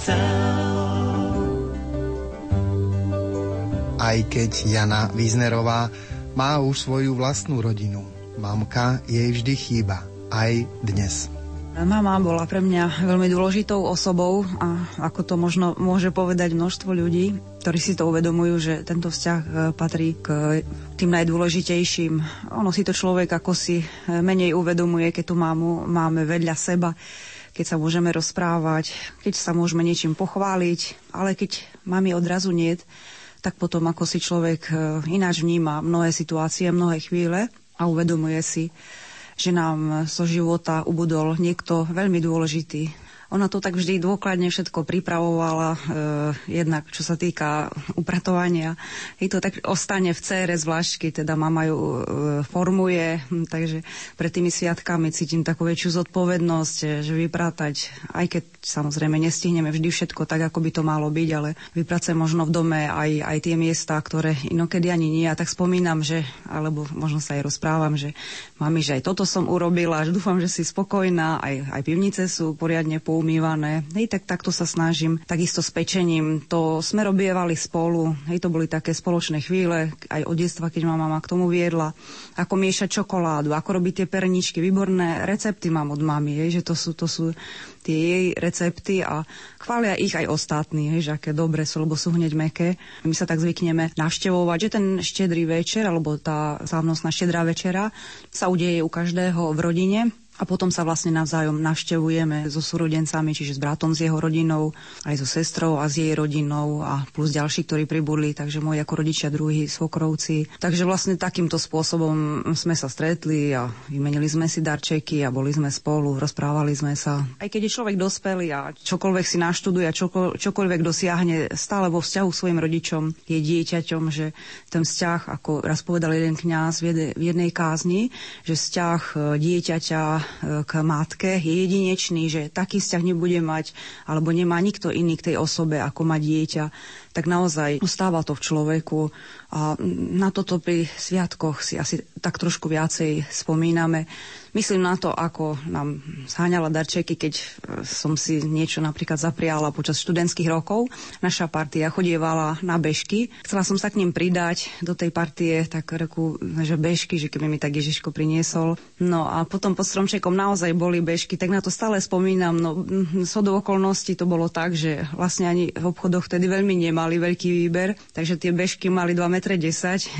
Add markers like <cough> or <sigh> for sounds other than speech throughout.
chcel. Aj keď Jana Viznerová má už svoju vlastnú rodinu, mamka jej vždy chýba, aj dnes. Mama bola pre mňa veľmi dôležitou osobou a ako to možno môže povedať množstvo ľudí, ktorí si to uvedomujú, že tento vzťah e, patrí k tým najdôležitejším. Ono si to človek ako si e, menej uvedomuje, keď tu mamu máme vedľa seba, keď sa môžeme rozprávať, keď sa môžeme niečím pochváliť, ale keď mami odrazu niet, tak potom ako si človek e, ináč vníma mnohé situácie, mnohé chvíle a uvedomuje si, že nám zo života ubudol niekto veľmi dôležitý, ona to tak vždy dôkladne všetko pripravovala, e, jednak čo sa týka upratovania. I to tak ostane v cére, zvlášť keď teda mama ju e, formuje, hm, takže pred tými sviatkami cítim takú väčšiu zodpovednosť, e, že vypratať, aj keď samozrejme nestihneme vždy všetko tak, ako by to malo byť, ale vypracať možno v dome aj, aj tie miesta, ktoré inokedy ani nie. A tak spomínam, že, alebo možno sa aj rozprávam, že mami, že aj toto som urobila, že dúfam, že si spokojná, aj, aj pivnice sú poriadne pou umývané. Hej, tak takto sa snažím. Takisto s pečením. To sme robievali spolu. Hej, to boli také spoločné chvíle, aj od detstva, keď ma mama k tomu viedla. Ako miešať čokoládu, ako robiť tie perničky. Výborné recepty mám od mamy, hej, že to sú, to sú tie jej recepty a chvália ich aj ostatní, hej, že aké dobre sú, lebo sú hneď meké. My sa tak zvykneme navštevovať, že ten štedrý večer, alebo tá slávnostná štedrá večera sa udeje u každého v rodine a potom sa vlastne navzájom navštevujeme so súrodencami, čiže s bratom, s jeho rodinou, aj so sestrou a s jej rodinou a plus ďalší, ktorí pribudli, takže moji ako rodičia druhí, svokrovci. Takže vlastne takýmto spôsobom sme sa stretli a vymenili sme si darčeky a boli sme spolu, rozprávali sme sa. Aj keď je človek dospelý a čokoľvek si naštuduje a čoko, čokoľvek dosiahne stále vo vzťahu svojim rodičom, je dieťaťom, že ten vzťah, ako raz povedal jeden kňaz v jednej kázni, že vzťah e, dieťaťa k matke je jedinečný, že taký vzťah nebude mať alebo nemá nikto iný k tej osobe, ako má dieťa, tak naozaj ostáva to v človeku a na toto pri sviatkoch si asi tak trošku viacej spomíname. Myslím na to, ako nám zháňala darčeky, keď e, som si niečo napríklad zapriala počas študentských rokov. Naša partia chodievala na bežky. Chcela som sa k ním pridať do tej partie, tak reku, že bežky, že keby mi tak Ježiško priniesol. No a potom pod stromčekom naozaj boli bežky, tak na to stále spomínam. No, so do okolností to bolo tak, že vlastne ani v obchodoch vtedy veľmi nemali veľký výber, takže tie bežky mali 2,10 m.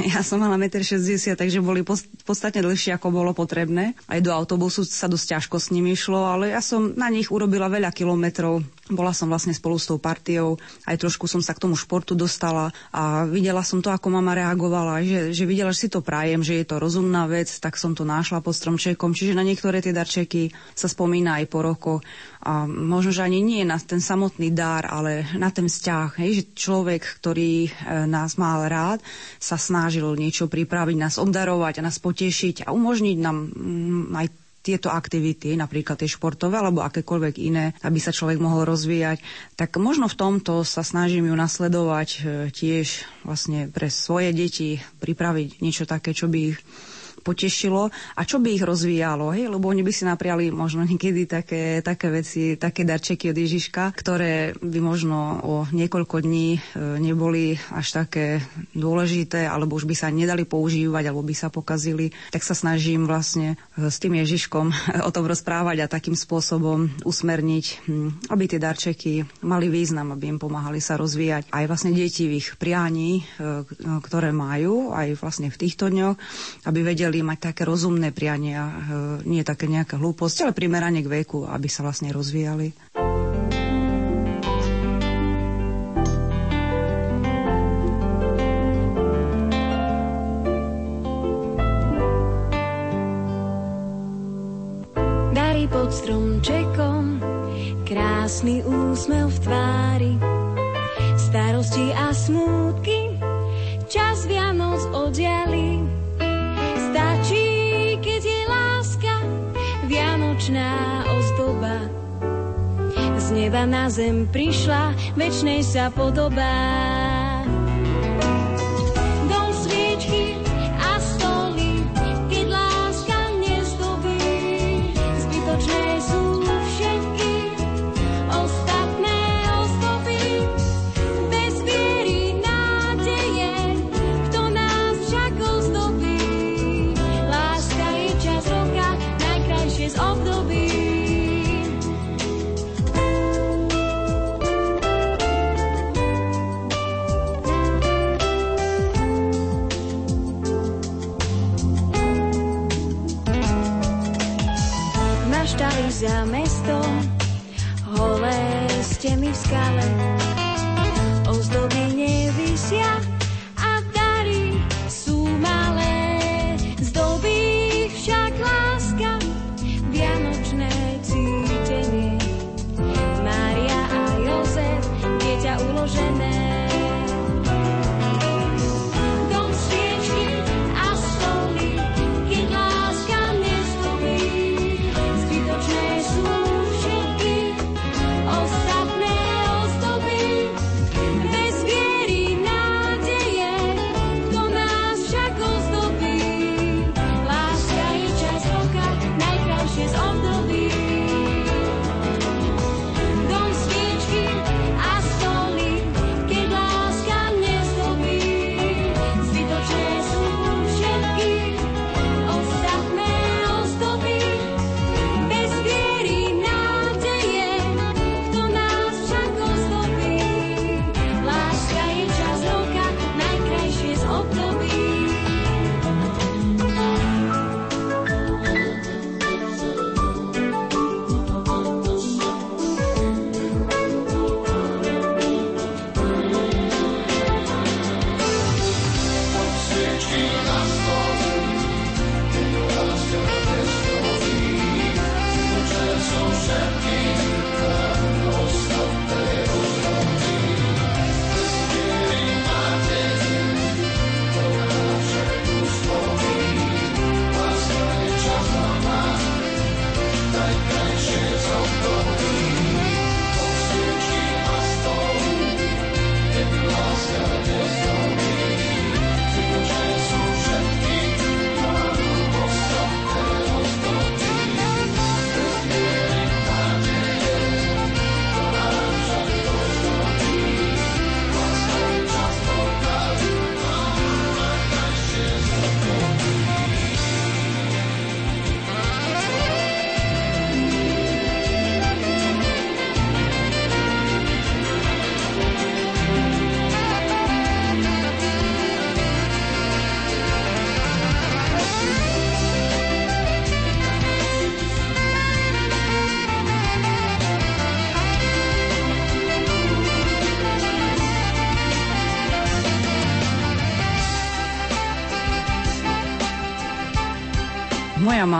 <laughs> Ja som mala 1,60 m, takže boli podstatne dlhšie, ako bolo potrebné. Aj do autobusu sa dosť ťažko s nimi išlo, ale ja som na nich urobila veľa kilometrov. Bola som vlastne spolu s tou partiou, aj trošku som sa k tomu športu dostala a videla som to, ako mama reagovala, že, že videla, že si to prajem, že je to rozumná vec, tak som to našla pod stromčekom. Čiže na niektoré tie darčeky sa spomína aj po roku. A možno, že ani nie na ten samotný dar, ale na ten vzťah. Hej, že človek, ktorý e, nás mal rád, sa snažil niečo pripraviť, nás obdarovať a nás potešiť a umožniť nám mm, aj tieto aktivity, napríklad tie športové alebo akékoľvek iné, aby sa človek mohol rozvíjať, tak možno v tomto sa snažím ju nasledovať e, tiež vlastne pre svoje deti, pripraviť niečo také, čo by ich potešilo. A čo by ich rozvíjalo, hej? lebo oni by si napriali možno niekedy také, také veci, také darčeky od Ježiška, ktoré by možno o niekoľko dní e, neboli až také dôležité, alebo už by sa nedali používať, alebo by sa pokazili, tak sa snažím vlastne e, s tým Ježiškom <laughs> o tom rozprávať a takým spôsobom usmerniť, hm, aby tie darčeky mali význam, aby im pomáhali sa rozvíjať. Aj vlastne deti v ich prianí, e, ktoré majú aj vlastne v týchto dňoch, aby vedeli vedeli mať také rozumné priania, e, nie také nejaké hlúposti, ale primerane k veku, aby sa vlastne rozvíjali. Na zem prišla, večnej sa podobá. skyline.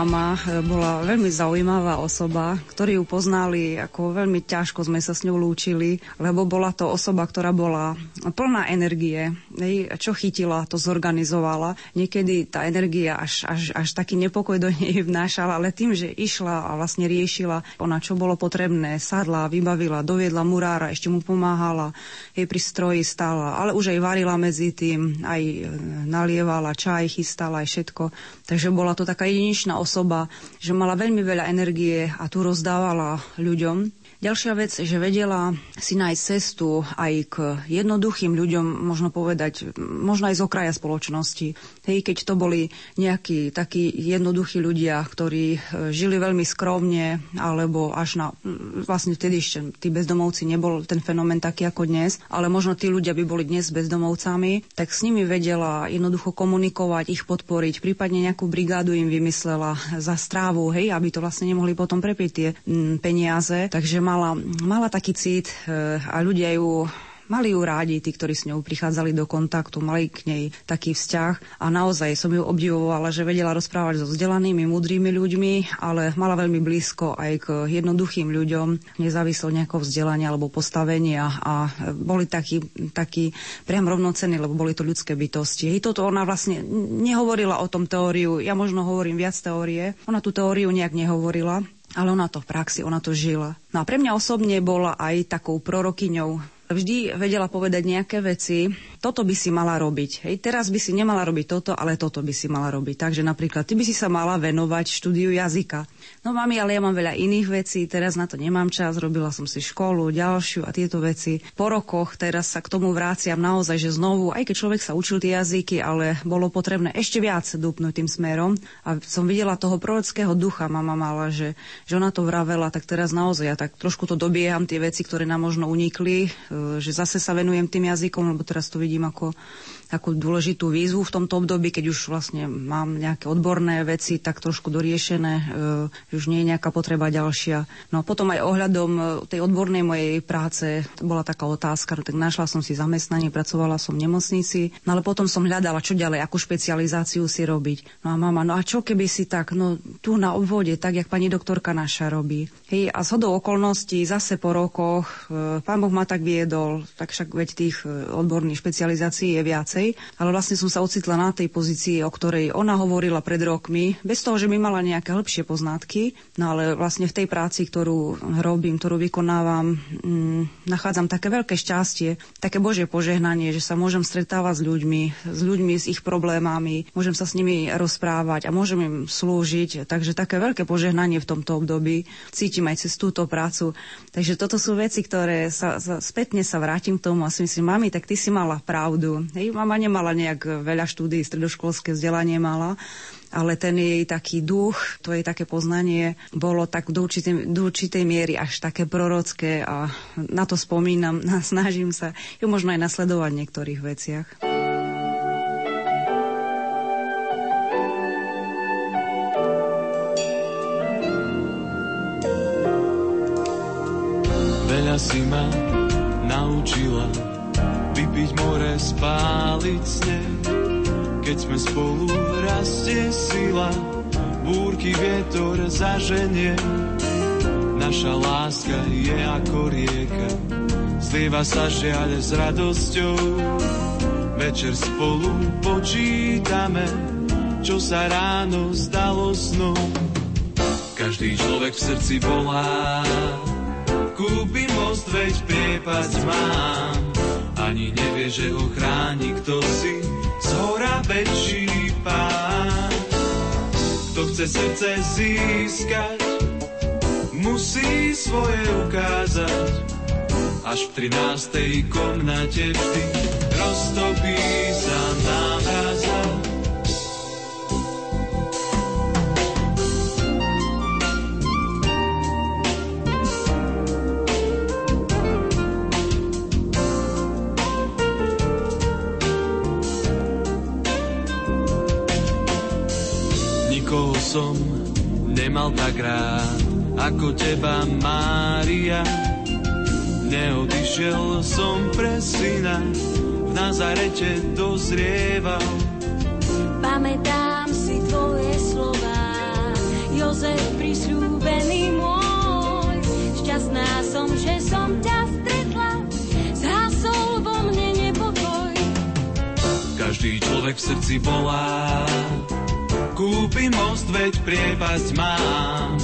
Mama e, bola veľmi zaujímavá osoba, ktorí ju poznali, ako veľmi ťažko sme sa s ňou lúčili, lebo bola to osoba, ktorá bola plná energie. Hej, čo chytila, to zorganizovala. Niekedy tá energia až, až, až taký nepokoj do nej vnášala, ale tým, že išla a vlastne riešila, ona čo bolo potrebné, sadla, vybavila, doviedla murára, ešte mu pomáhala, jej pri stroji stála, ale už aj varila medzi tým, aj e, nalievala čaj, chystala aj všetko. Takže bola to taká jedinečná osoba, že mala veľmi veľa energie a tu rozdávala ľuďom. Ďalšia vec, že vedela si nájsť cestu aj k jednoduchým ľuďom, možno povedať, možno aj z okraja spoločnosti. Hej, keď to boli nejakí takí jednoduchí ľudia, ktorí e, žili veľmi skromne, alebo až na, vlastne vtedy ešte tí bezdomovci nebol ten fenomén taký ako dnes, ale možno tí ľudia by boli dnes bezdomovcami, tak s nimi vedela jednoducho komunikovať, ich podporiť, prípadne nejakú brigádu im vymyslela za strávu, hej, aby to vlastne nemohli potom prepiť tie mm, peniaze. Takže mala, mala taký cít e, a ľudia ju mali ju rádi, tí, ktorí s ňou prichádzali do kontaktu, mali k nej taký vzťah a naozaj som ju obdivovala, že vedela rozprávať so vzdelanými, múdrymi ľuďmi, ale mala veľmi blízko aj k jednoduchým ľuďom, nezávislo od nejakého vzdelania alebo postavenia a boli takí, takí priam rovnocenní, lebo boli to ľudské bytosti. Hej, toto ona vlastne nehovorila o tom teóriu, ja možno hovorím viac teórie, ona tú teóriu nejak nehovorila, ale ona to v praxi, ona to žila. No a pre mňa osobne bola aj takou prorokyňou vždy vedela povedať nejaké veci, toto by si mala robiť. Hej, teraz by si nemala robiť toto, ale toto by si mala robiť. Takže napríklad ty by si sa mala venovať štúdiu jazyka. No mami, ale ja mám veľa iných vecí, teraz na to nemám čas, robila som si školu, ďalšiu a tieto veci. Po rokoch teraz sa k tomu vráciam naozaj, že znovu, aj keď človek sa učil tie jazyky, ale bolo potrebné ešte viac dupnúť tým smerom. A som videla toho prorockého ducha, mama mala, že, že ona to vravela, tak teraz naozaj ja tak trošku to dobieham, tie veci, ktoré nám možno unikli, že zase sa venujem tým jazykom, lebo teraz to vidím ako, takú dôležitú výzvu v tomto období, keď už vlastne mám nejaké odborné veci tak trošku doriešené, e, už nie je nejaká potreba ďalšia. No a potom aj ohľadom e, tej odbornej mojej práce bola taká otázka, no tak našla som si zamestnanie, pracovala som v nemocnici, no ale potom som hľadala, čo ďalej, akú špecializáciu si robiť. No a mama, no a čo keby si tak, no tu na obvode, tak jak pani doktorka naša robí. Hej, a zhodou okolností zase po rokoch, e, pán Boh ma tak viedol, tak však veď tých e, odborných špecializácií je viacej, ale vlastne som sa ocitla na tej pozícii, o ktorej ona hovorila pred rokmi, bez toho, že by mala nejaké hĺbšie poznatky, no ale vlastne v tej práci, ktorú robím, ktorú vykonávam, mm, nachádzam také veľké šťastie, také Božie požehnanie, že sa môžem stretávať s ľuďmi, s ľuďmi s ich problémami, môžem sa s nimi rozprávať a môžem im slúžiť, takže také veľké požehnanie v tomto období cítim aj cez túto prácu. Takže toto sú veci, ktoré sa, sa spätne sa vrátim k tomu a si myslím, mami, tak ty si mala pravdu. Hej, mama nemala nejak veľa štúdií, stredoškolské vzdelanie mala, ale ten jej taký duch, to jej také poznanie bolo tak do určitej, do určitej miery až také prorocké a na to spomínam, a <laughs> snažím sa ju možno aj nasledovať v niektorých veciach. Veľa si ma naučila vypiť more, spáliť sneh. Keď sme spolu rastie sila, búrky vietor zaženie. Naša láska je ako rieka, zlieva sa žiaľ s radosťou. Večer spolu počítame, čo sa ráno zdalo snom. Každý človek v srdci volá, kúpi most, veď priepasť mám. Ani nevie, že ho chráni kto si, z hora väčší pán. Kto chce srdce získať, musí svoje ukázať. Až v 13. komnate vždy roztopí sa námraza. Nikoho som nemal tak rád, ako teba, Mária. Neodišiel som pre syna, v Nazarete dozrieval. Pamätám si tvoje slova, Jozef prisľúbený môj. Šťastná som, že som ťa stretla, zhasol vo mne nepokoj. Každý človek v srdci volá, kúpi most, veď priepasť mám.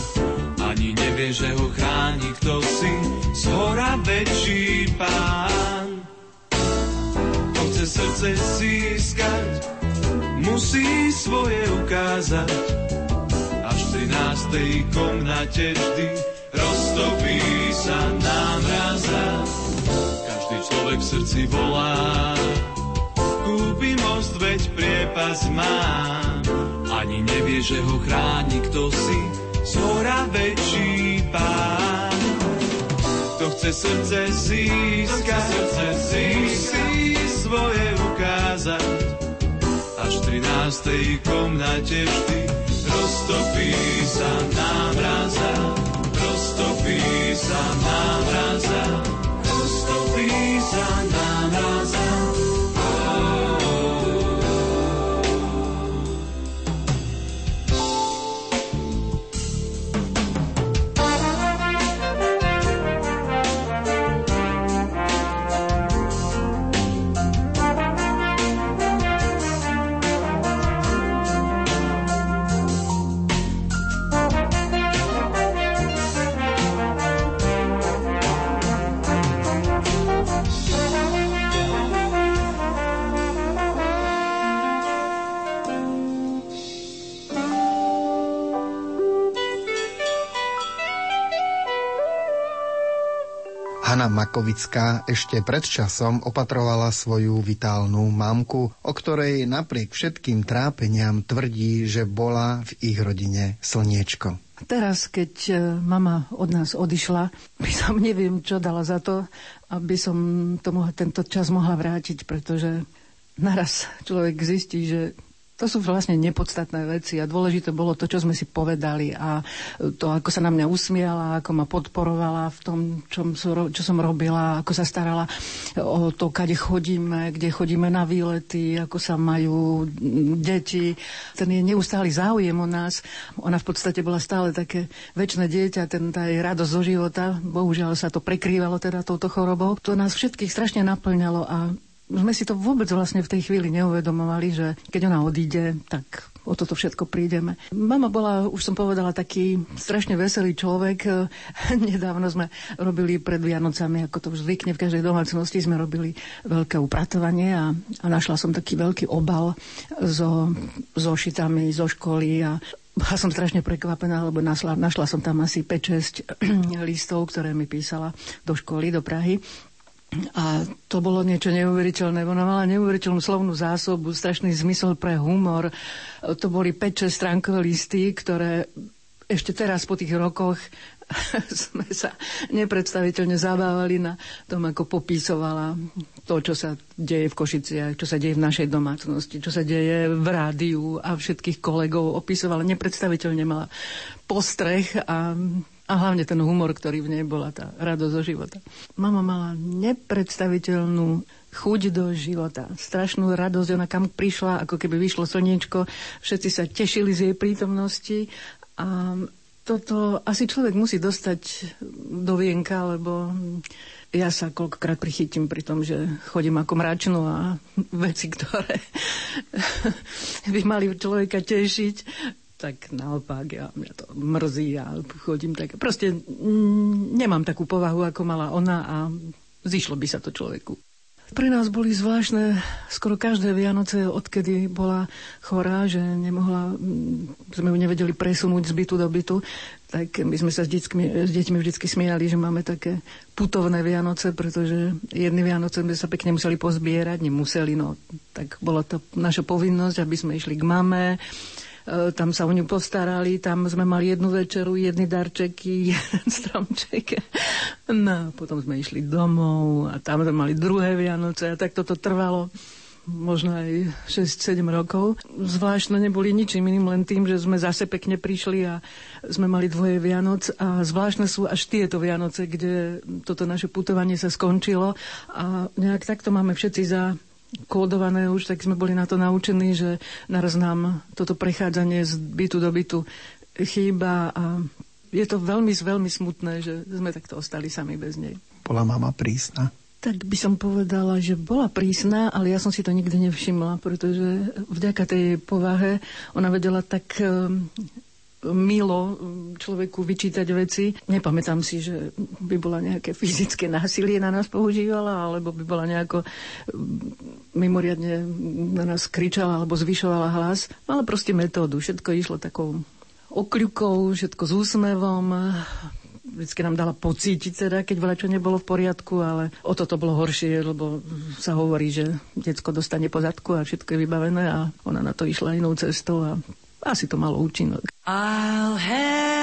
Ani nevie, že ho chráni kto si, z hora väčší pán. Kto chce srdce získať, musí svoje ukázať. Až v 13. komnate vždy roztopí sa námraza. Každý človek v srdci volá, kúpi most, veď priepas má. Ani nevie, že ho chráni kto si, z hora väčší pán. Kto chce srdce získať, srdce musí svoje ukázať. Až v 13. komnate vždy roztopí sa námraza, roztopí sa námraza, roztopí sa námraza. Hanna Makovická ešte pred časom opatrovala svoju vitálnu mamku, o ktorej napriek všetkým trápeniam tvrdí, že bola v ich rodine slniečko. Teraz, keď e, mama od nás odišla, <laughs> by som neviem, čo dala za to, aby som tomu tento čas mohla vrátiť, pretože naraz človek zistí, že to sú vlastne nepodstatné veci a dôležité bolo to, čo sme si povedali a to, ako sa na mňa usmiala, ako ma podporovala v tom, čo, čo som robila, ako sa starala o to, kade chodíme, kde chodíme na výlety, ako sa majú deti. Ten je neustály záujem o nás. Ona v podstate bola stále také väčšie dieťa, ten tá jej radosť zo života. Bohužiaľ sa to prekrývalo teda touto chorobou. To nás všetkých strašne naplňalo a sme si to vôbec vlastne v tej chvíli neuvedomovali, že keď ona odíde, tak o toto všetko prídeme. Mama bola, už som povedala, taký strašne veselý človek. <laughs> Nedávno sme robili pred Vianocami, ako to už zvykne v každej domácnosti, sme robili veľké upratovanie a, a našla som taký veľký obal so, so šitami zo školy a bola som strašne prekvapená, lebo našla, našla som tam asi 5-6 <clears throat> listov, ktoré mi písala do školy, do Prahy. A to bolo niečo neuveriteľné. Ona mala neuveriteľnú slovnú zásobu, strašný zmysel pre humor. To boli 5-6 stránkové listy, ktoré ešte teraz po tých rokoch <laughs> sme sa nepredstaviteľne zabávali na tom, ako popisovala to, čo sa deje v Košiciach, čo sa deje v našej domácnosti, čo sa deje v rádiu a všetkých kolegov opisovala. Nepredstaviteľne mala postreh a a hlavne ten humor, ktorý v nej bola, tá radosť zo života. Mama mala nepredstaviteľnú chuť do života. Strašnú radosť, ona kam prišla, ako keby vyšlo slniečko, všetci sa tešili z jej prítomnosti a toto asi človek musí dostať do vienka, lebo ja sa koľkokrát prichytím pri tom, že chodím ako mračnú a <laughs> veci, ktoré <laughs> by mali človeka tešiť, tak naopak, ja, mňa to mrzí a chodím tak. Proste mm, nemám takú povahu, ako mala ona a zišlo by sa to človeku. Pre nás boli zvláštne skoro každé Vianoce, odkedy bola chorá, že nemohla, mm, sme ju nevedeli presunúť z bytu do bytu, tak my sme sa s, deťmi, s deťmi vždy smiali, že máme také putovné Vianoce, pretože jedny Vianoce sme sa pekne museli pozbierať, nemuseli, no tak bola to naša povinnosť, aby sme išli k mame, tam sa o ňu postarali, tam sme mali jednu večeru, jedny darčeky, <laughs> jeden stromček. No, potom sme išli domov a tam sme mali druhé Vianoce a tak toto trvalo možno aj 6-7 rokov. Zvláštne neboli ničím iným, len tým, že sme zase pekne prišli a sme mali dvoje Vianoc a zvláštne sú až tieto Vianoce, kde toto naše putovanie sa skončilo a nejak takto máme všetci za kódované už, tak sme boli na to naučení, že naraz nám toto prechádzanie z bytu do bytu chýba a je to veľmi, veľmi smutné, že sme takto ostali sami bez nej. Bola mama prísna? Tak by som povedala, že bola prísna, ale ja som si to nikdy nevšimla, pretože vďaka tej povahe ona vedela tak milo človeku vyčítať veci. Nepamätám si, že by bola nejaké fyzické násilie na nás používala, alebo by bola nejako mm, mimoriadne na nás kričala alebo zvyšovala hlas. Mala proste metódu. Všetko išlo takou okľukou, všetko s úsmevom. Vždycky nám dala pocítiť teda, keď veľa čo nebolo v poriadku, ale o toto bolo horšie, lebo sa hovorí, že detsko dostane po zadku a všetko je vybavené a ona na to išla inou cestou a asi to malo účinok. I'll have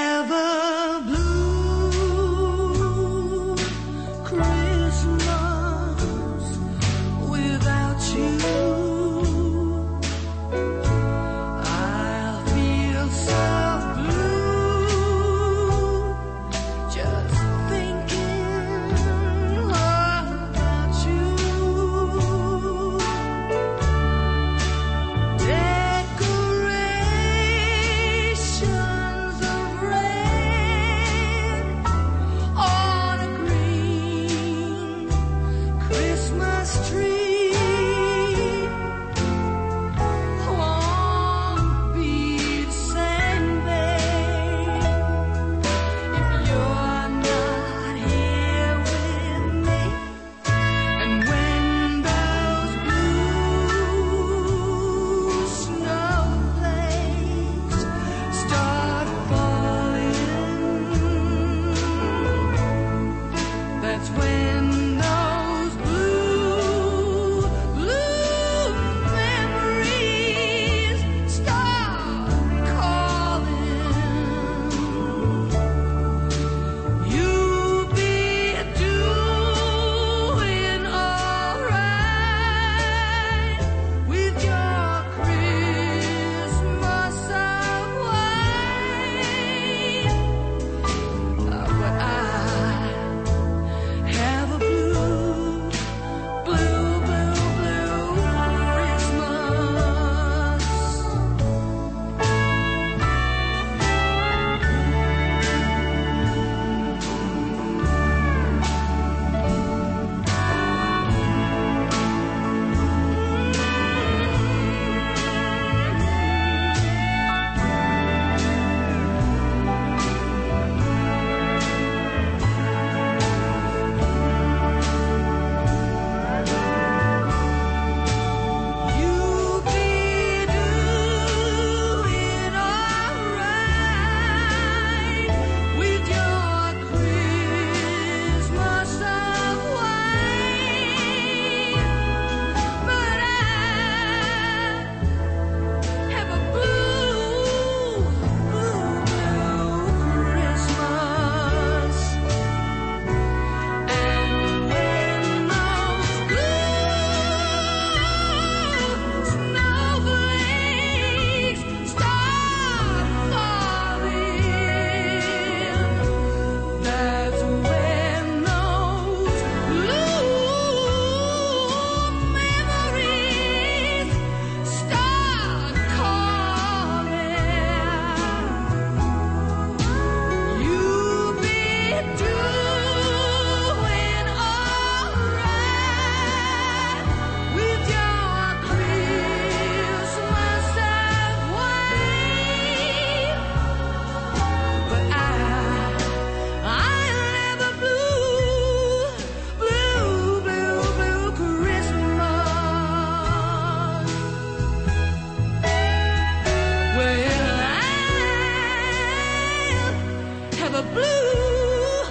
have a blue,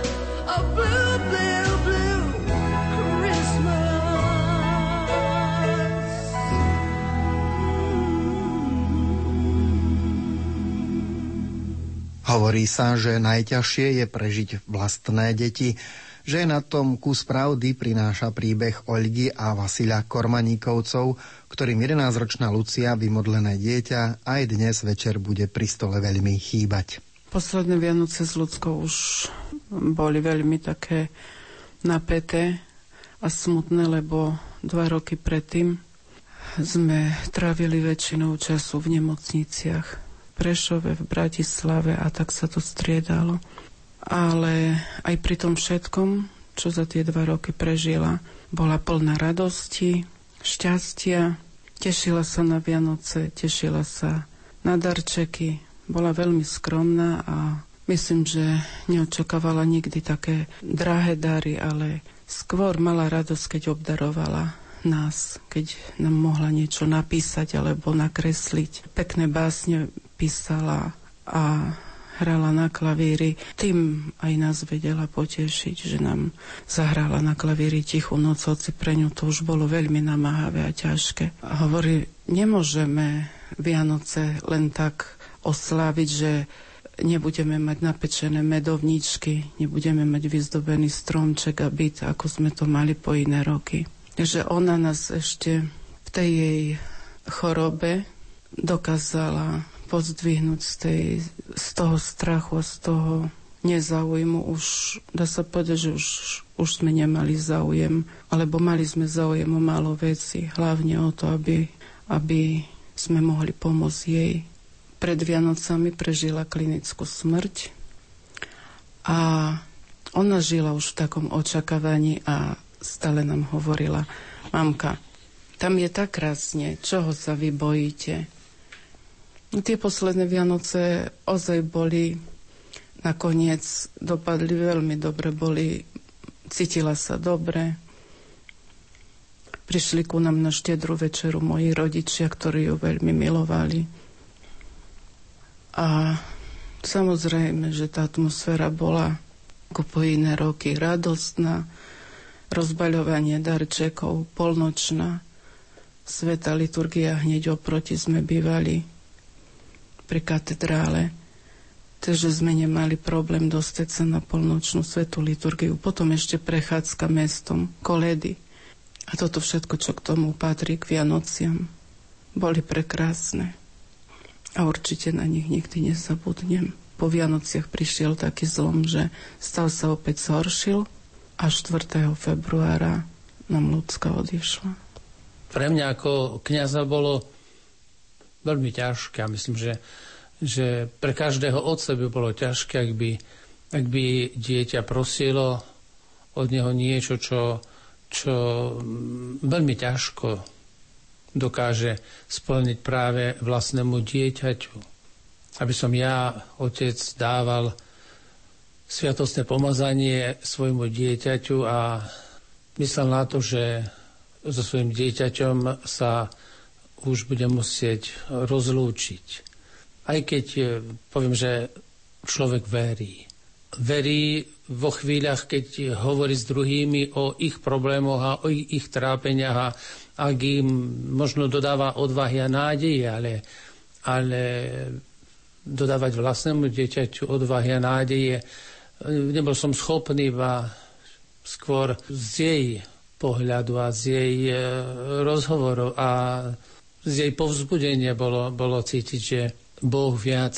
a blue, blue, blue Christmas. Hovorí sa, že najťažšie je prežiť vlastné deti, že na tom kus pravdy prináša príbeh Olgy a Vasila Kormaníkovcov, ktorým 11-ročná Lucia, vymodlené dieťa, aj dnes večer bude pri stole veľmi chýbať. Posledné Vianoce s ľudskou už boli veľmi také napäté a smutné, lebo dva roky predtým sme trávili väčšinou času v nemocniciach. V Prešove, v Bratislave a tak sa to striedalo ale aj pri tom všetkom, čo za tie dva roky prežila, bola plná radosti, šťastia, tešila sa na Vianoce, tešila sa na darčeky, bola veľmi skromná a myslím, že neočakávala nikdy také drahé dary, ale skôr mala radosť, keď obdarovala nás, keď nám mohla niečo napísať alebo nakresliť. Pekné básne písala a hrala na klavíri, tým aj nás vedela potešiť, že nám zahrala na klavíri tichú noc, hoci pre ňu to už bolo veľmi namáhavé a ťažké. A hovorí, nemôžeme Vianoce len tak osláviť, že nebudeme mať napečené medovničky, nebudeme mať vyzdobený stromček a byt, ako sme to mali po iné roky. Že ona nás ešte v tej jej chorobe dokázala pozdvihnúť z, tej, z toho strachu z toho nezáujmu. Už dá sa povedať, že už, už sme nemali záujem, alebo mali sme záujem o málo veci, hlavne o to, aby, aby sme mohli pomôcť jej. Pred Vianocami prežila klinickú smrť a ona žila už v takom očakávaní a stále nám hovorila, mamka, tam je tak krásne, čoho sa vy bojíte? Tie posledné Vianoce ozaj boli, nakoniec dopadli veľmi dobre, boli, cítila sa dobre. Prišli ku nám na štedru večeru moji rodičia, ktorí ju veľmi milovali. A samozrejme, že tá atmosféra bola ako po iné roky radostná, rozbaľovanie darčekov, polnočná, sveta liturgia hneď oproti sme bývali pri katedrále, takže sme nemali problém dostať sa na polnočnú svetú liturgiu. Potom ešte prechádzka mestom, koledy. A toto všetko, čo k tomu patrí, k Vianociam, boli prekrásne. A určite na nich nikdy nezabudnem. Po Vianociach prišiel taký zlom, že stav sa opäť zhoršil a 4. februára nám ľudská odišla. Pre mňa ako kniaza bolo veľmi ťažké a myslím, že, že pre každého otca by bolo ťažké, ak by, ak by dieťa prosilo od neho niečo, čo, čo veľmi ťažko dokáže splniť práve vlastnému dieťaťu. Aby som ja, otec, dával sviatostné pomazanie svojmu dieťaťu a myslel na to, že so svojim dieťaťom sa už budem musieť rozlúčiť. Aj keď e, poviem, že človek verí. Verí vo chvíľach, keď hovorí s druhými o ich problémoch a o ich, ich trápeniach a ak im možno dodáva odvahy a nádeje, ale, ale dodávať vlastnému dieťaťu odvahy a nádeje, e, nebol som schopný, iba skôr z jej pohľadu a z jej e, rozhovorov a z jej povzbudenia bolo, bolo cítiť, že Boh viac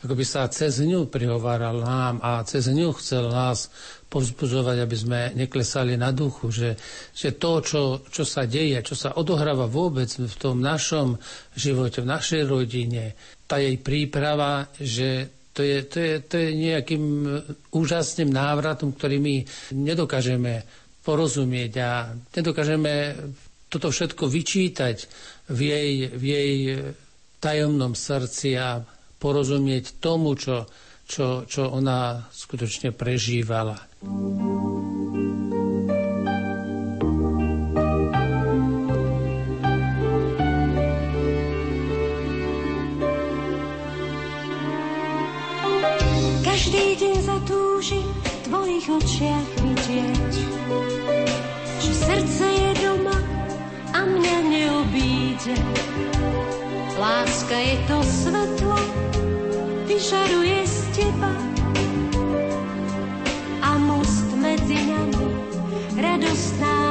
ako by sa cez ňu prihováral nám a cez ňu chcel nás povzbudzovať, aby sme neklesali na duchu, že, že to, čo, čo sa deje, čo sa odohráva vôbec v tom našom živote, v našej rodine, tá jej príprava, že to je, to je, to je nejakým úžasným návratom, ktorý my nedokážeme porozumieť a nedokážeme toto všetko vyčítať v jej, v jej tajomnom srdci a porozumieť tomu, čo, čo, čo ona skutočne prežívala. Každý deň zatúžim v tvojich očiach vidieť, že srdce je doma a mňa neobíde. Láska je to svetlo, vyžaruje teba. A most medzi nami radostná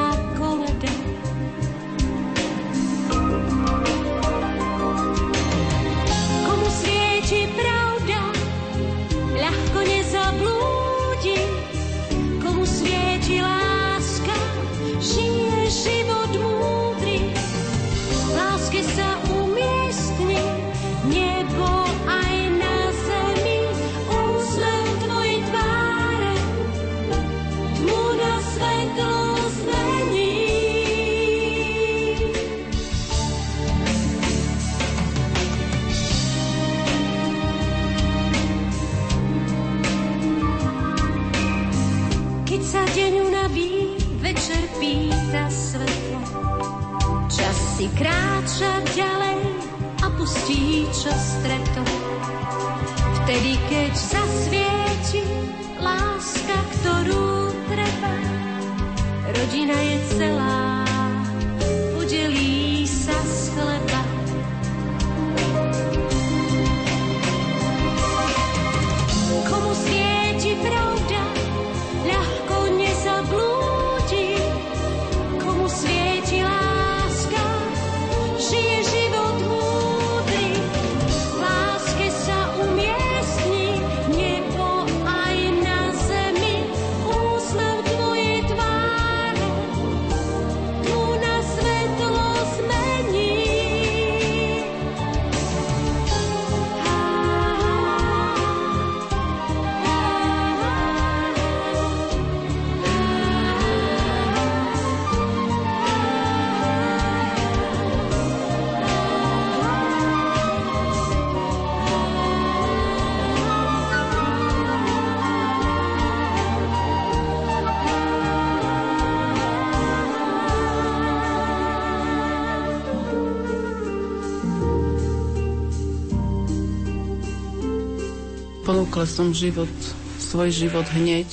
Ponúkla som život, svoj život hneď,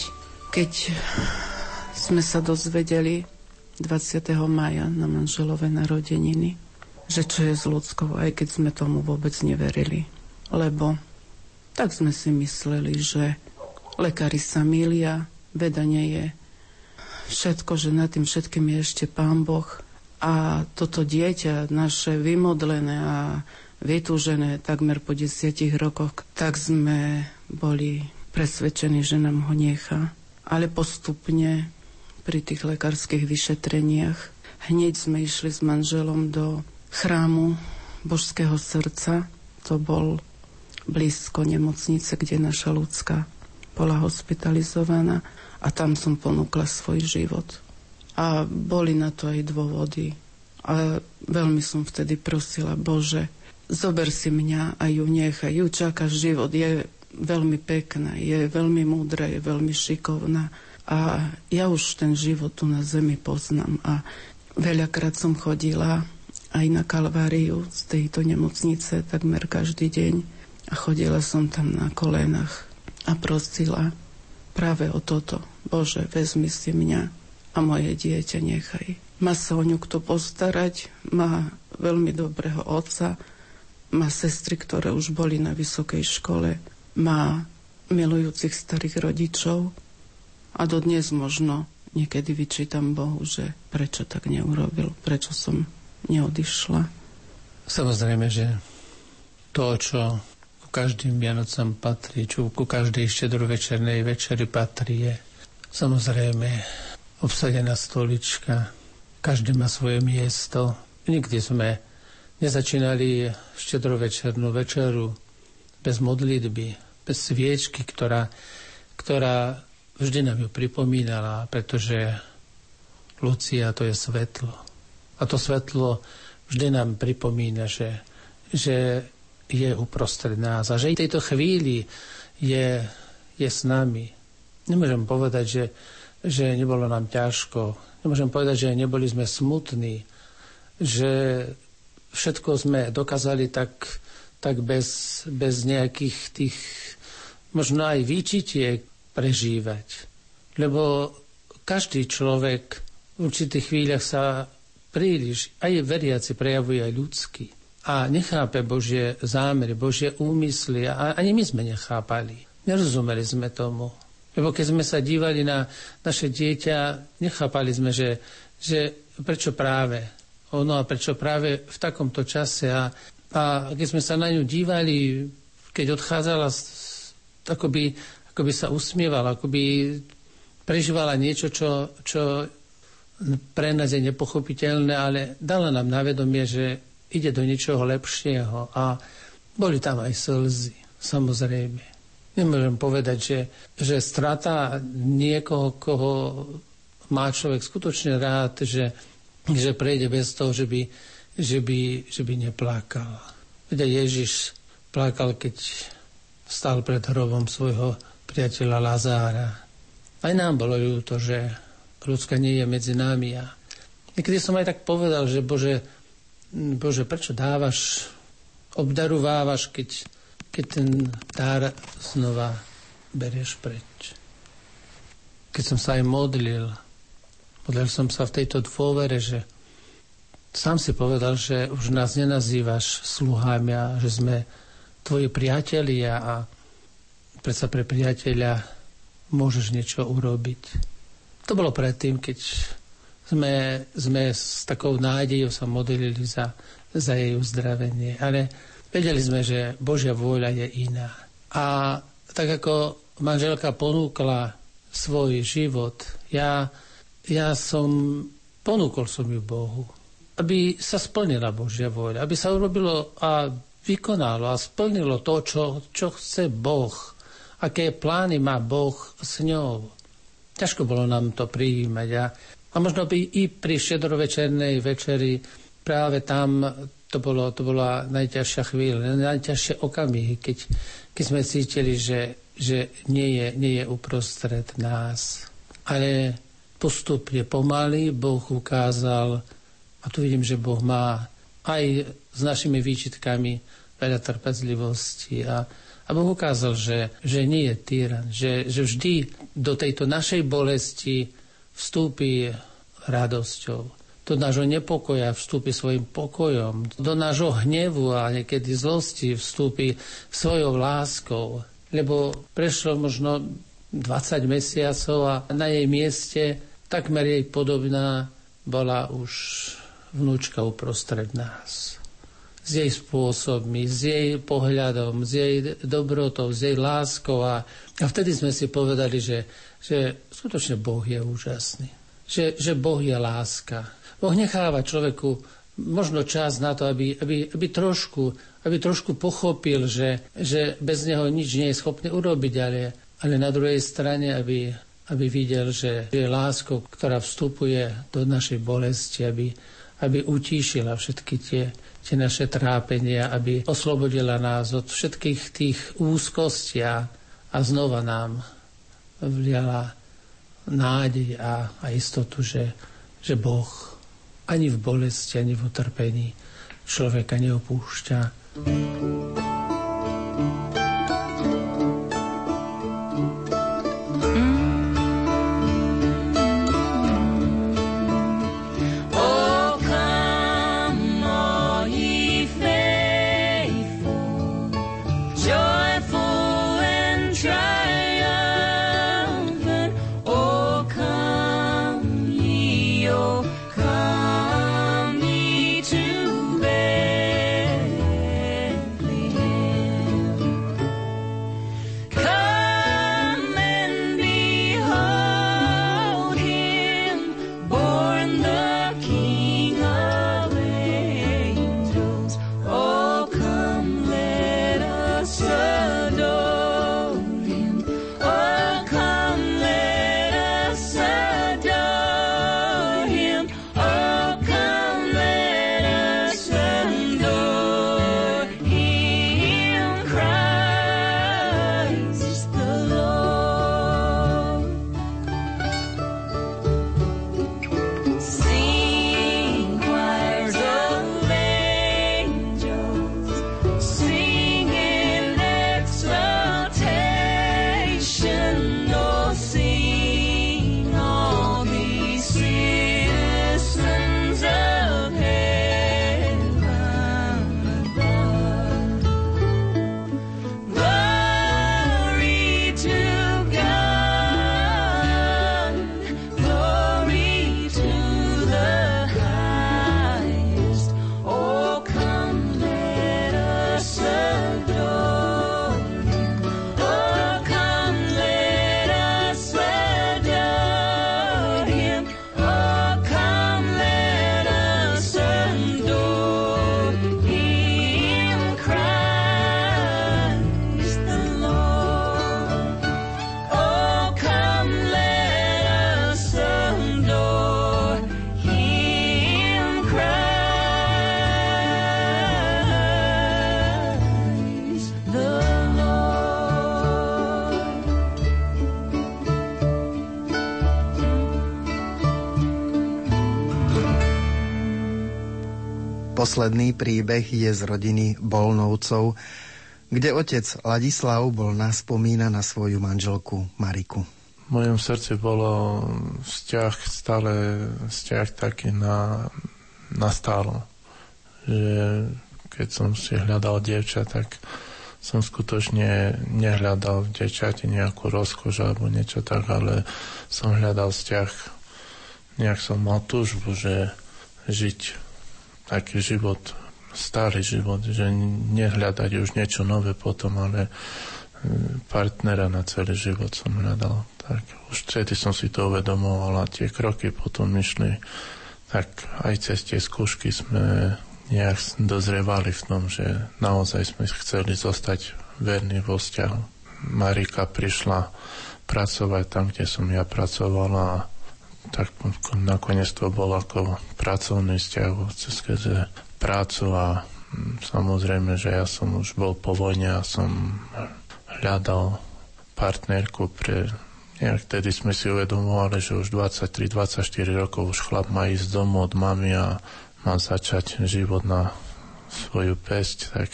keď sme sa dozvedeli 20. maja na manželové narodeniny, že čo je s ľudskou, aj keď sme tomu vôbec neverili. Lebo tak sme si mysleli, že lekári sa milia, veda nie je všetko, že nad tým všetkým je ešte Pán Boh. A toto dieťa naše vymodlené a vytúžené takmer po desiatich rokoch, tak sme boli presvedčení, že nám ho nechá. Ale postupne pri tých lekárskych vyšetreniach hneď sme išli s manželom do chrámu Božského srdca. To bol blízko nemocnice, kde naša ľudská bola hospitalizovaná a tam som ponúkla svoj život. A boli na to aj dôvody. A veľmi som vtedy prosila, Bože, zober si mňa a ju nechaj, ju čaká život, je veľmi pekná, je veľmi múdra, je veľmi šikovná a ja už ten život tu na zemi poznám a veľakrát som chodila aj na Kalváriu z tejto nemocnice takmer každý deň a chodila som tam na kolenách a prosila práve o toto. Bože, vezmi si mňa a moje dieťa nechaj. Má sa o ňu kto postarať, má veľmi dobrého otca, má sestry, ktoré už boli na vysokej škole, má milujúcich starých rodičov a dodnes možno niekedy vyčítam Bohu, že prečo tak neurobil, prečo som neodišla. Samozrejme, že to, čo ku každým Vianocam patrí, čo ku každej štedrovečernej večeri patrí, je samozrejme obsadená stolička, každý má svoje miesto. Nikdy sme nezačínali štedrovečernú večeru bez modlitby, bez sviečky, ktorá, ktorá vždy nám ju pripomínala, pretože Lucia to je svetlo. A to svetlo vždy nám pripomína, že, že je uprostred nás a že v tejto chvíli je, je s nami. Nemôžem povedať, že, že nebolo nám ťažko. Nemôžem povedať, že neboli sme smutní, že všetko sme dokázali tak, tak bez, bez nejakých tých možno aj výčitiek prežívať. Lebo každý človek v určitých chvíľach sa príliš, aj veriaci, prejavuje aj ľudský. A nechápe Božie zámery, Božie úmysly. A ani my sme nechápali. Nerozumeli sme tomu. Lebo keď sme sa dívali na naše dieťa, nechápali sme, že, že prečo práve ono a prečo práve v takomto čase. A, a keď sme sa na ňu dívali, keď odchádzala, ako by sa usmievala, ako by prežívala niečo, čo, čo pre nás je nepochopiteľné, ale dala nám na vedomie, že ide do niečoho lepšieho a boli tam aj slzy, samozrejme. Nemôžem povedať, že, že strata niekoho, koho má človek skutočne rád, že že prejde bez toho, že by, že by, že by neplakal. Veď Ježiš plakal, keď stal pred hrobom svojho priateľa Lazára. Aj nám bolo ľúto, že ľudská nie je medzi nami. A niekedy som aj tak povedal, že Bože, Bože, prečo dávaš, obdarovávaš, keď, keď ten dar znova berieš preč. Keď som sa aj modlil, modlil som sa v tejto dôvere, že sám si povedal, že už nás nenazývaš sluhami a že sme tvoji priatelia a predsa pre priateľa môžeš niečo urobiť. To bolo predtým, keď sme, sme s takou nádejou sa modlili za, za jej uzdravenie. Ale vedeli sme, že Božia vôľa je iná. A tak ako manželka ponúkla svoj život, ja, ja som, ponúkol som ju Bohu, aby sa splnila Božia vôľa, aby sa urobilo a vykonalo a splnilo to, čo, čo chce Boh, aké plány má Boh s ňou. Ťažko bolo nám to prijímať a a možno by i pri šedrovečernej večeri práve tam to, bolo, to bola najťažšia chvíľa, najťažšie okamihy, keď, keď sme cítili, že, že nie, je, nie je uprostred nás. Ale postupne, pomaly Boh ukázal, a tu vidím, že Boh má aj s našimi výčitkami veľa trpezlivosti a, a Boh ukázal, že, že nie je tyran, že, že vždy do tejto našej bolesti vstúpi radosťou. Do nášho nepokoja vstúpi svojim pokojom. Do nášho hnevu a niekedy zlosti vstúpi svojou láskou. Lebo prešlo možno 20 mesiacov a na jej mieste takmer jej podobná bola už vnúčka uprostred nás. S jej spôsobmi, s jej pohľadom, s jej dobrotou, s jej láskou. A, a vtedy sme si povedali, že že skutočne Boh je úžasný. Že, že Boh je láska. Boh necháva človeku možno čas na to, aby, aby, aby, trošku, aby trošku pochopil, že, že bez neho nič nie je schopný urobiť, ale, ale na druhej strane, aby, aby videl, že je láskou, ktorá vstupuje do našej bolesti, aby, aby utíšila všetky tie, tie naše trápenia, aby oslobodila nás od všetkých tých úzkostí a, a znova nám vliala nádej a, a istotu, že, že Boh ani v bolesti, ani v utrpení človeka neopúšťa. Posledný príbeh je z rodiny Bolnovcov, kde otec Ladislav bol naspomína na svoju manželku Mariku. V mojom srdci bolo vzťah, stále vzťah taký na, na stálo. Že keď som si hľadal dievča, tak som skutočne nehľadal v dievčati nejakú rozkož alebo niečo tak, ale som hľadal vzťah, nejak som mal túžbu, že žiť taký život starý život, že nehľadať už niečo nové potom, ale e, partnera na celý život som hľadal. Tak už vtedy som si to uvedomoval a tie kroky potom myšli, tak aj cez tie skúšky sme nejak dozrevali v tom, že naozaj sme chceli zostať verní vo vzťahu. Marika prišla pracovať tam, kde som ja pracovala tak nakoniec to bol ako pracovný vzťah cez prácu a mm, samozrejme, že ja som už bol po vojne a som hľadal partnerku pre nejak vtedy sme si uvedomovali, že už 23-24 rokov už chlap má ísť domov od mami a má začať život na svoju pesť, tak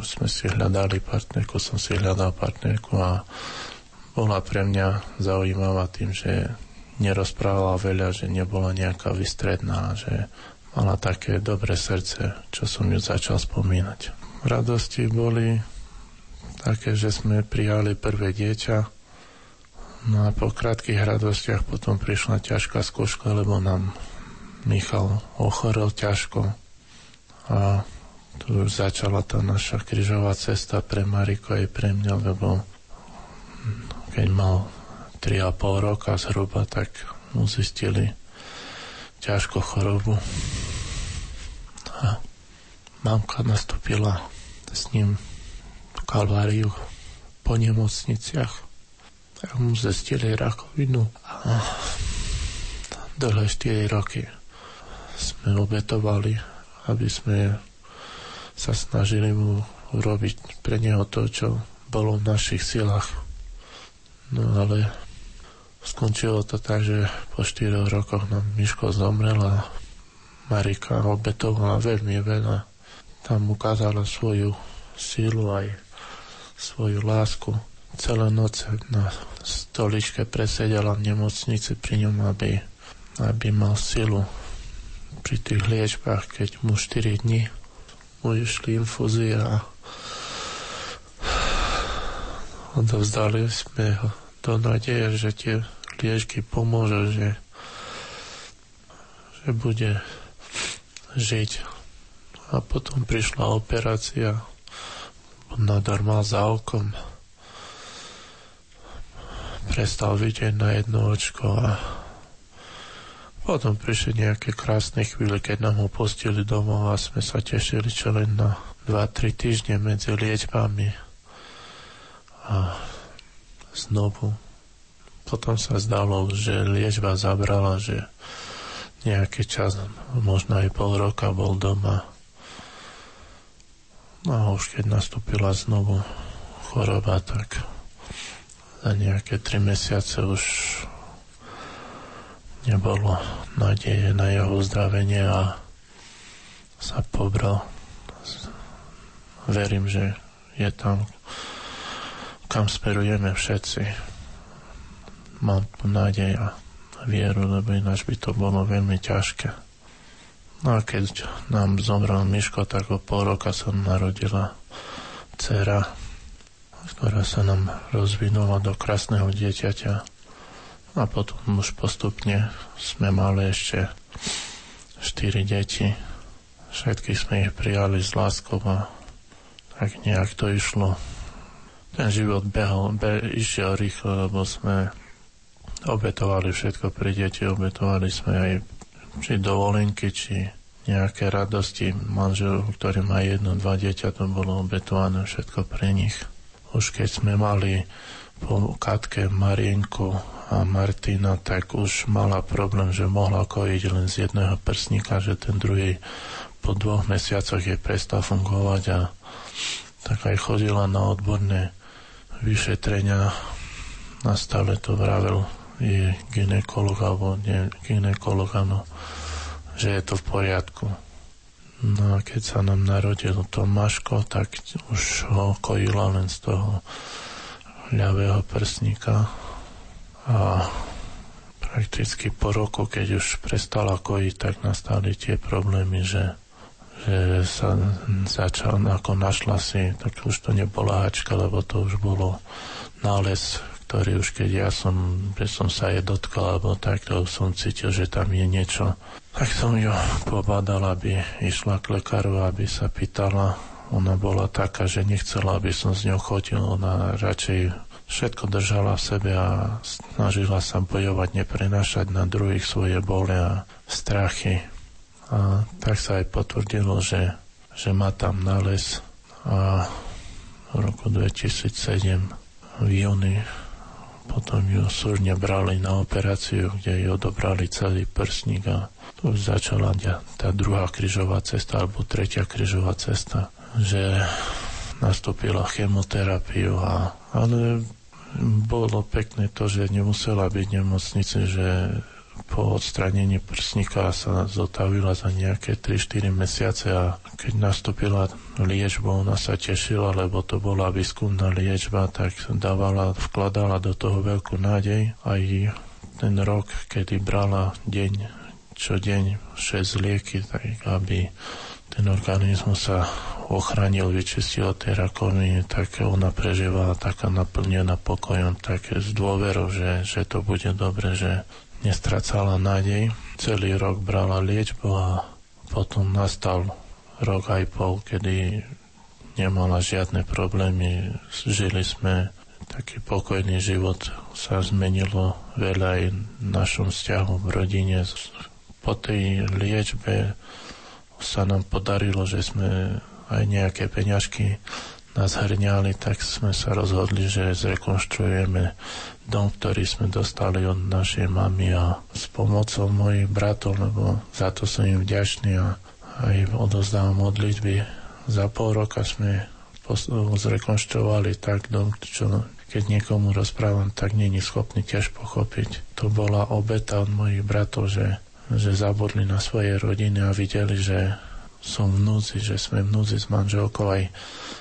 už sme si hľadali partnerku, som si hľadal partnerku a bola pre mňa zaujímavá tým, že nerozprávala veľa, že nebola nejaká vystredná, že mala také dobré srdce, čo som ju začal spomínať. Radosti boli také, že sme prijali prvé dieťa, no a po krátkých radostiach potom prišla ťažká skúška, lebo nám Michal ochorel ťažko a tu už začala tá naša križová cesta pre Mariko aj pre mňa, lebo keď mal 3,5 roka zhruba, tak mu zistili ťažko chorobu. A mamka nastúpila s ním kalváriu po nemocniciach. Tak mu zistili rakovinu a dlhé 4 roky sme obetovali, aby sme sa snažili mu urobiť pre neho to, čo bolo v našich silách. No ale Skončilo to tak, že po 4 rokoch nám Miško zomrel a Marika obetovala veľmi veľa. Tam ukázala svoju sílu aj svoju lásku. Celé noce na stoličke presedela v nemocnici pri ňom, aby, aby mal silu pri tých liečbách, keď mu 4 dní mu išli infúzie a odovzdali sme ho to nádeje, že tie liečky pomôžu, že, že bude žiť. A potom prišla operácia, nadar mal za okom, prestal vidieť na jedno očko a potom prišli nejaké krásne chvíle, keď nám ho postili domov a sme sa tešili čo len na 2-3 týždne medzi liečbami. A znovu. Potom sa zdalo, že liečba zabrala, že nejaký čas, možno aj pol roka bol doma. No a už keď nastúpila znovu choroba, tak za nejaké tri mesiace už nebolo nádeje na jeho uzdravenie a sa pobral. Verím, že je tam kam sperujeme všetci. Mám nádej a vieru, lebo ináč by to bolo veľmi ťažké. No a keď nám zomrel Miško, tak o pol roka sa narodila dcera, ktorá sa nám rozvinula do krásneho dieťaťa. A potom už postupne sme mali ešte štyri deti. Všetky sme ich prijali s láskou a tak nejak to išlo ten život behol, be, išiel rýchlo, lebo sme obetovali všetko pre deti, obetovali sme aj či dovolenky, či nejaké radosti. Manžel, ktorý má jedno, dva dieťa, to bolo obetované všetko pre nich. Už keď sme mali po Katke Marienku a Martina, tak už mala problém, že mohla kojiť len z jedného prsníka, že ten druhý po dvoch mesiacoch je prestal fungovať a tak aj chodila na odborné vyšetrenia na stále to vravel je ginekolog alebo nie ginekolog, áno, že je to v poriadku. No a keď sa nám narodil Tomáško, tak už ho kojila len z toho ľavého prsníka a prakticky po roku, keď už prestala kojiť, tak nastali tie problémy, že, že sa začal, ako našla si, tak už to nebola hačka, lebo to už bolo nález, ktorý už keď ja som, že som sa jej dotkal, alebo tak, to som cítil, že tam je niečo. Tak som ju pobádal, aby išla k lekáru, aby sa pýtala. Ona bola taká, že nechcela, aby som s ňou chodil. Ona radšej všetko držala v sebe a snažila sa bojovať, neprenášať na druhých svoje bole a strachy. A tak sa aj potvrdilo, že, že má tam nález a v roku 2007 v júni potom ju súrne brali na operáciu, kde ju odobrali celý prsník a tu už začala tá druhá kryžová cesta alebo tretia kryžová cesta, že nastúpila chemoterapiu a ale bolo pekné to, že nemusela byť v nemocnici, že po odstranení prsníka sa zotavila za nejaké 3-4 mesiace a keď nastúpila liečba, ona sa tešila, lebo to bola výskumná liečba, tak dávala, vkladala do toho veľkú nádej. Aj ten rok, kedy brala deň čo deň 6 lieky, tak aby ten organizmus sa ochránil, vyčistil od tej rakoviny, tak ona prežívala taká naplnená pokojom, tak s dôverou, že, že to bude dobre, že nestracala nádej. Celý rok brala liečbu a potom nastal rok aj pol, kedy nemala žiadne problémy. Žili sme taký pokojný život, sa zmenilo veľa aj našom vzťahu v rodine. Po tej liečbe sa nám podarilo, že sme aj nejaké peňažky nás hrňali, tak sme sa rozhodli, že zrekonštruujeme dom, ktorý sme dostali od našej mamy a s pomocou mojich bratov, lebo za to som im vďačný a aj odozdávam modlitby. Za pol roka sme zrekonštruovali tak dom, čo keď niekomu rozprávam, tak není schopný tiež pochopiť. To bola obeta od mojich bratov, že, že zabudli na svoje rodiny a videli, že som v núzi, že sme v núzi s manželkou aj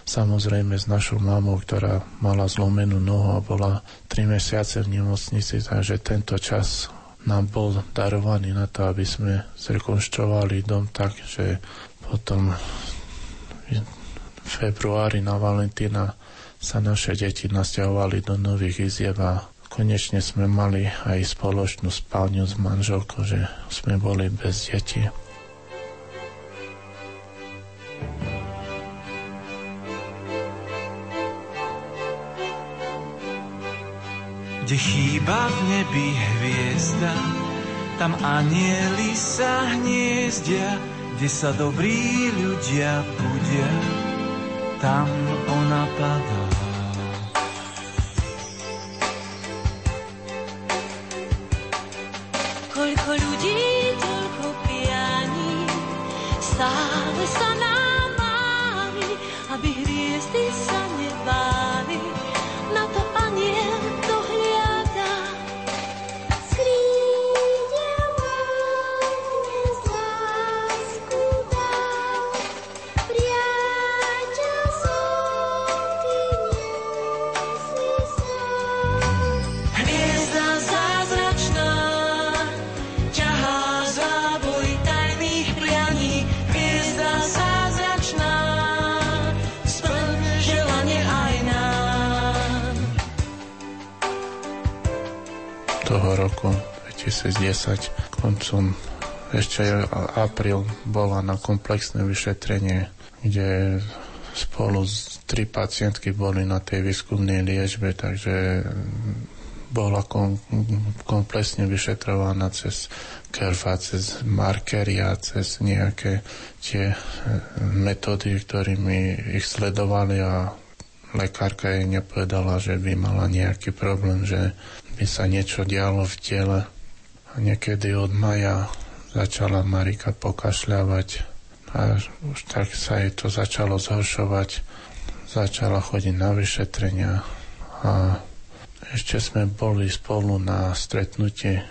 samozrejme s našou mamou, ktorá mala zlomenú nohu a bola 3 mesiace v nemocnici, takže tento čas nám bol darovaný na to, aby sme zrekonštruovali dom tak, že potom v februári na Valentína sa naše deti nasťahovali do nových izieb a konečne sme mali aj spoločnú spálňu s manželkou, že sme boli bez detí. Kde chýba v nebi hviezda, tam anieli sa hniezdia, kde sa dobrí ľudia budia, tam ona padá. 2010 koncom ešte apríl bola na komplexné vyšetrenie, kde spolu s tri pacientky boli na tej výskumnej liečbe, takže bola kom, komplexne vyšetrovaná cez kerfa, cez markery a cez nejaké tie e, metódy, ktorými ich sledovali a lekárka jej nepovedala, že by mala nejaký problém, že by sa niečo dialo v tele. Niekedy od maja začala Marika pokašľavať a už tak sa jej to začalo zhoršovať. Začala chodiť na vyšetrenia a ešte sme boli spolu na stretnutí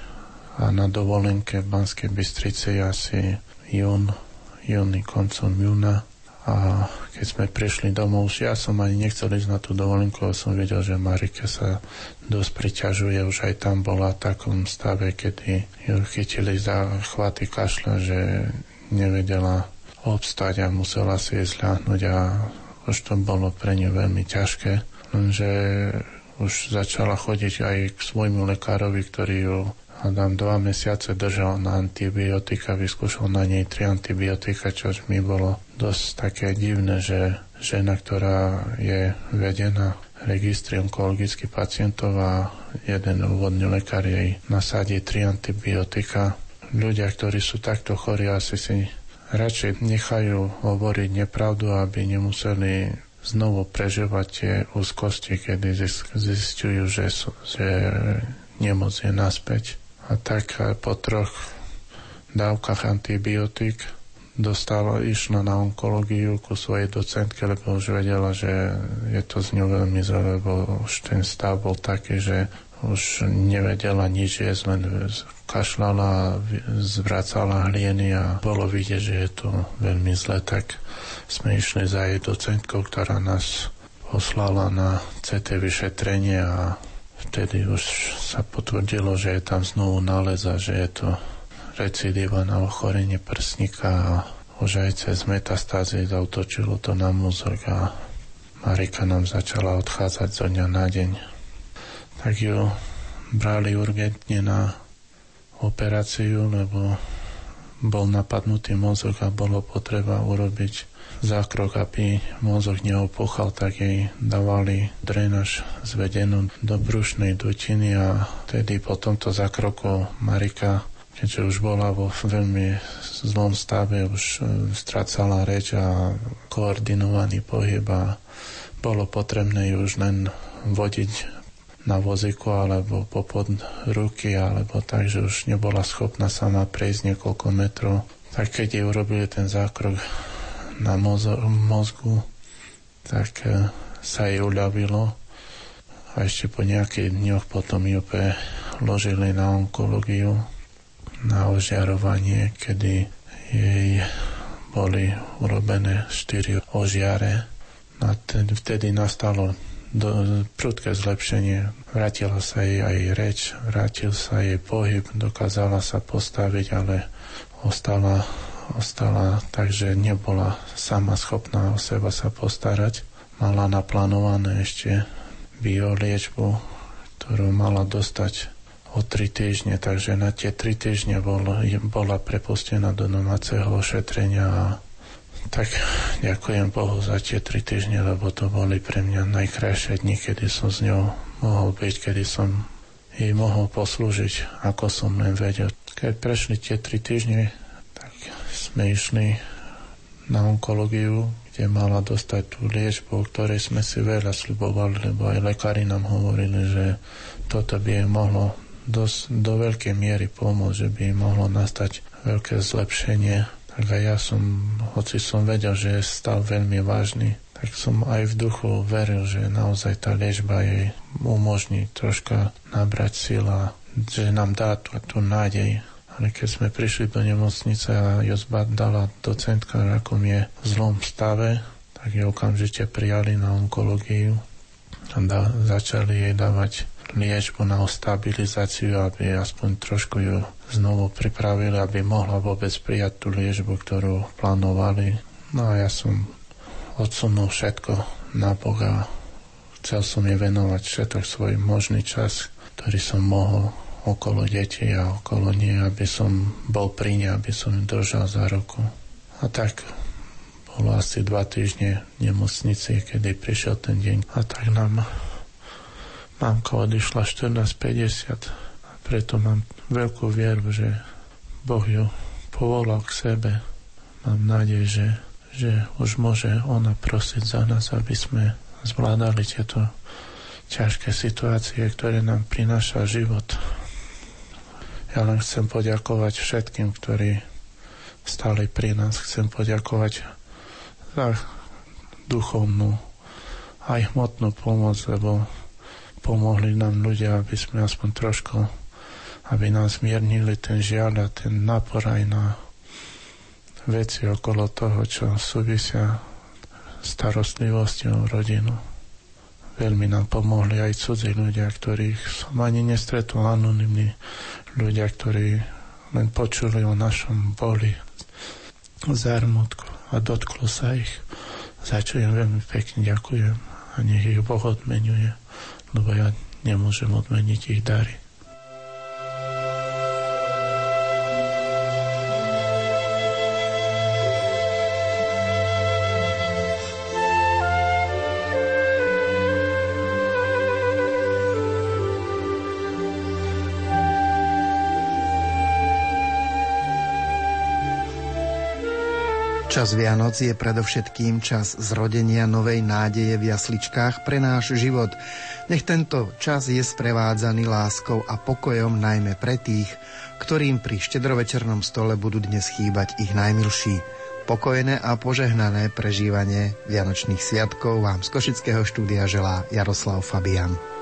a na dovolenke v Banskej Bystrici asi jún, júni, koncom júna. A keď sme prišli domov, ja som ani nechcel ísť na tú dovolenku, ale som vedel, že Marike sa dosť priťažuje, už aj tam bola v takom stave, kedy ju chytili za chvaty kašľa, že nevedela obstať a musela si ísť ľahnuť a už to bolo pre ňu veľmi ťažké. Lenže už začala chodiť aj k svojmu lekárovi, ktorý ju Adam dva mesiace držal na antibiotika, vyskúšal na nej tri antibiotika, čo mi bolo dosť také divné, že žena, ktorá je vedená registri onkologických pacientov a jeden úvodný lekár jej nasadí tri antibiotika. Ľudia, ktorí sú takto chorí, asi si radšej nechajú hovoriť nepravdu, aby nemuseli znovu prežívať tie úzkosti, kedy zistujú, že, že nemoc je naspäť. A tak po troch dávkach antibiotík dostala, išla na onkológiu ku svojej docentke, lebo už vedela, že je to z ňou veľmi zle, lebo už ten stav bol taký, že už nevedela nič jesť, len kašľala, zvracala hlieny a bolo vidieť, že je to veľmi zle, tak sme išli za jej docentkou, ktorá nás poslala na CT vyšetrenie a vtedy už sa potvrdilo, že je tam znovu nález a že je to recidíva na ochorenie prsníka a už aj cez metastázy zautočilo to na mozog a Marika nám začala odchádzať zo dňa na deň. Tak ju brali urgentne na operáciu, lebo bol napadnutý mozog a bolo potreba urobiť zákrok, aby mozog neopochal, tak jej dávali drenaž zvedenú do brušnej dutiny a tedy po tomto zákroku Marika keďže už bola vo veľmi zlom stave, už e, stracala reč a koordinovaný pohyb a bolo potrebné ju už len vodiť na voziku alebo popod ruky alebo tak, že už nebola schopná sama prejsť niekoľko metrov. Tak keď jej urobili ten zákrok na mozgu, tak e, sa jej uľavilo a ešte po nejakých dňoch potom ju preložili na onkológiu, na ožiarovanie, kedy jej boli urobené štyri ožiare. A vtedy nastalo do, prudké zlepšenie. Vrátila sa jej aj reč, vrátil sa jej pohyb, dokázala sa postaviť, ale ostala ostala, takže nebola sama schopná o seba sa postarať. Mala naplánované ešte bioliečbu, ktorú mala dostať o tri týždne, takže na tie tri týždne bol, bola prepustená do domáceho ošetrenia a tak ďakujem Bohu za tie tri týždne, lebo to boli pre mňa najkrajšie dni, kedy som s ňou mohol byť, kedy som jej mohol poslúžiť, ako som len vedel. Keď prešli tie tri týždne, sme išli na onkológiu, kde mala dostať tú liečbu, o ktorej sme si veľa slibovali, lebo aj lekári nám hovorili, že toto by jej mohlo dosť, do veľkej miery pomôcť, že by mohlo nastať veľké zlepšenie. Tak aj ja som, hoci som vedel, že je stav veľmi vážny, tak som aj v duchu veril, že naozaj tá liečba jej umožní troška nabrať sila, že nám dá tú, tú nádej ale keď sme prišli do nemocnice a Jozba dala docentka, akom je v zlom stave, tak ju okamžite prijali na onkológiu a da, začali jej dávať liečbu na stabilizáciu, aby aspoň trošku ju znovu pripravili, aby mohla vôbec prijať tú liečbu, ktorú plánovali. No a ja som odsunul všetko na Boha. Chcel som jej venovať všetok svoj možný čas, ktorý som mohol okolo detí a okolo nie, aby som bol pri ne, aby som im držal za ruku. A tak bolo asi dva týždne v nemocnici, kedy prišiel ten deň. A tak nám mamka odišla 14.50. A preto mám veľkú vieru, že Boh ju povolal k sebe. Mám nádej, že, že už môže ona prosiť za nás, aby sme zvládali tieto ťažké situácie, ktoré nám prináša život. Ja len chcem poďakovať všetkým, ktorí stáli pri nás. Chcem poďakovať za duchovnú aj hmotnú pomoc, lebo pomohli nám ľudia, aby sme aspoň trošku, aby nás miernili ten žiaľ a ten nápor aj na veci okolo toho, čo súvisia starostlivosťou rodinu. Veľmi nám pomohli aj cudzí ľudia, ktorých som ani nestretol, anonimní ľudia, ktorí len počuli o našom boli, zármutku a dotklo sa ich. Za čo im veľmi pekne ďakujem a nech ich Boh odmenuje, lebo ja nemôžem odmeniť ich dary. Čas Vianoc je predovšetkým čas zrodenia novej nádeje v jasličkách pre náš život. Nech tento čas je sprevádzaný láskou a pokojom najmä pre tých, ktorým pri štedrovečernom stole budú dnes chýbať ich najmilší. Pokojné a požehnané prežívanie Vianočných sviatkov vám z Košického štúdia želá Jaroslav Fabian.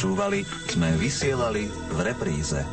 Počúvali, sme vysielali v repríze.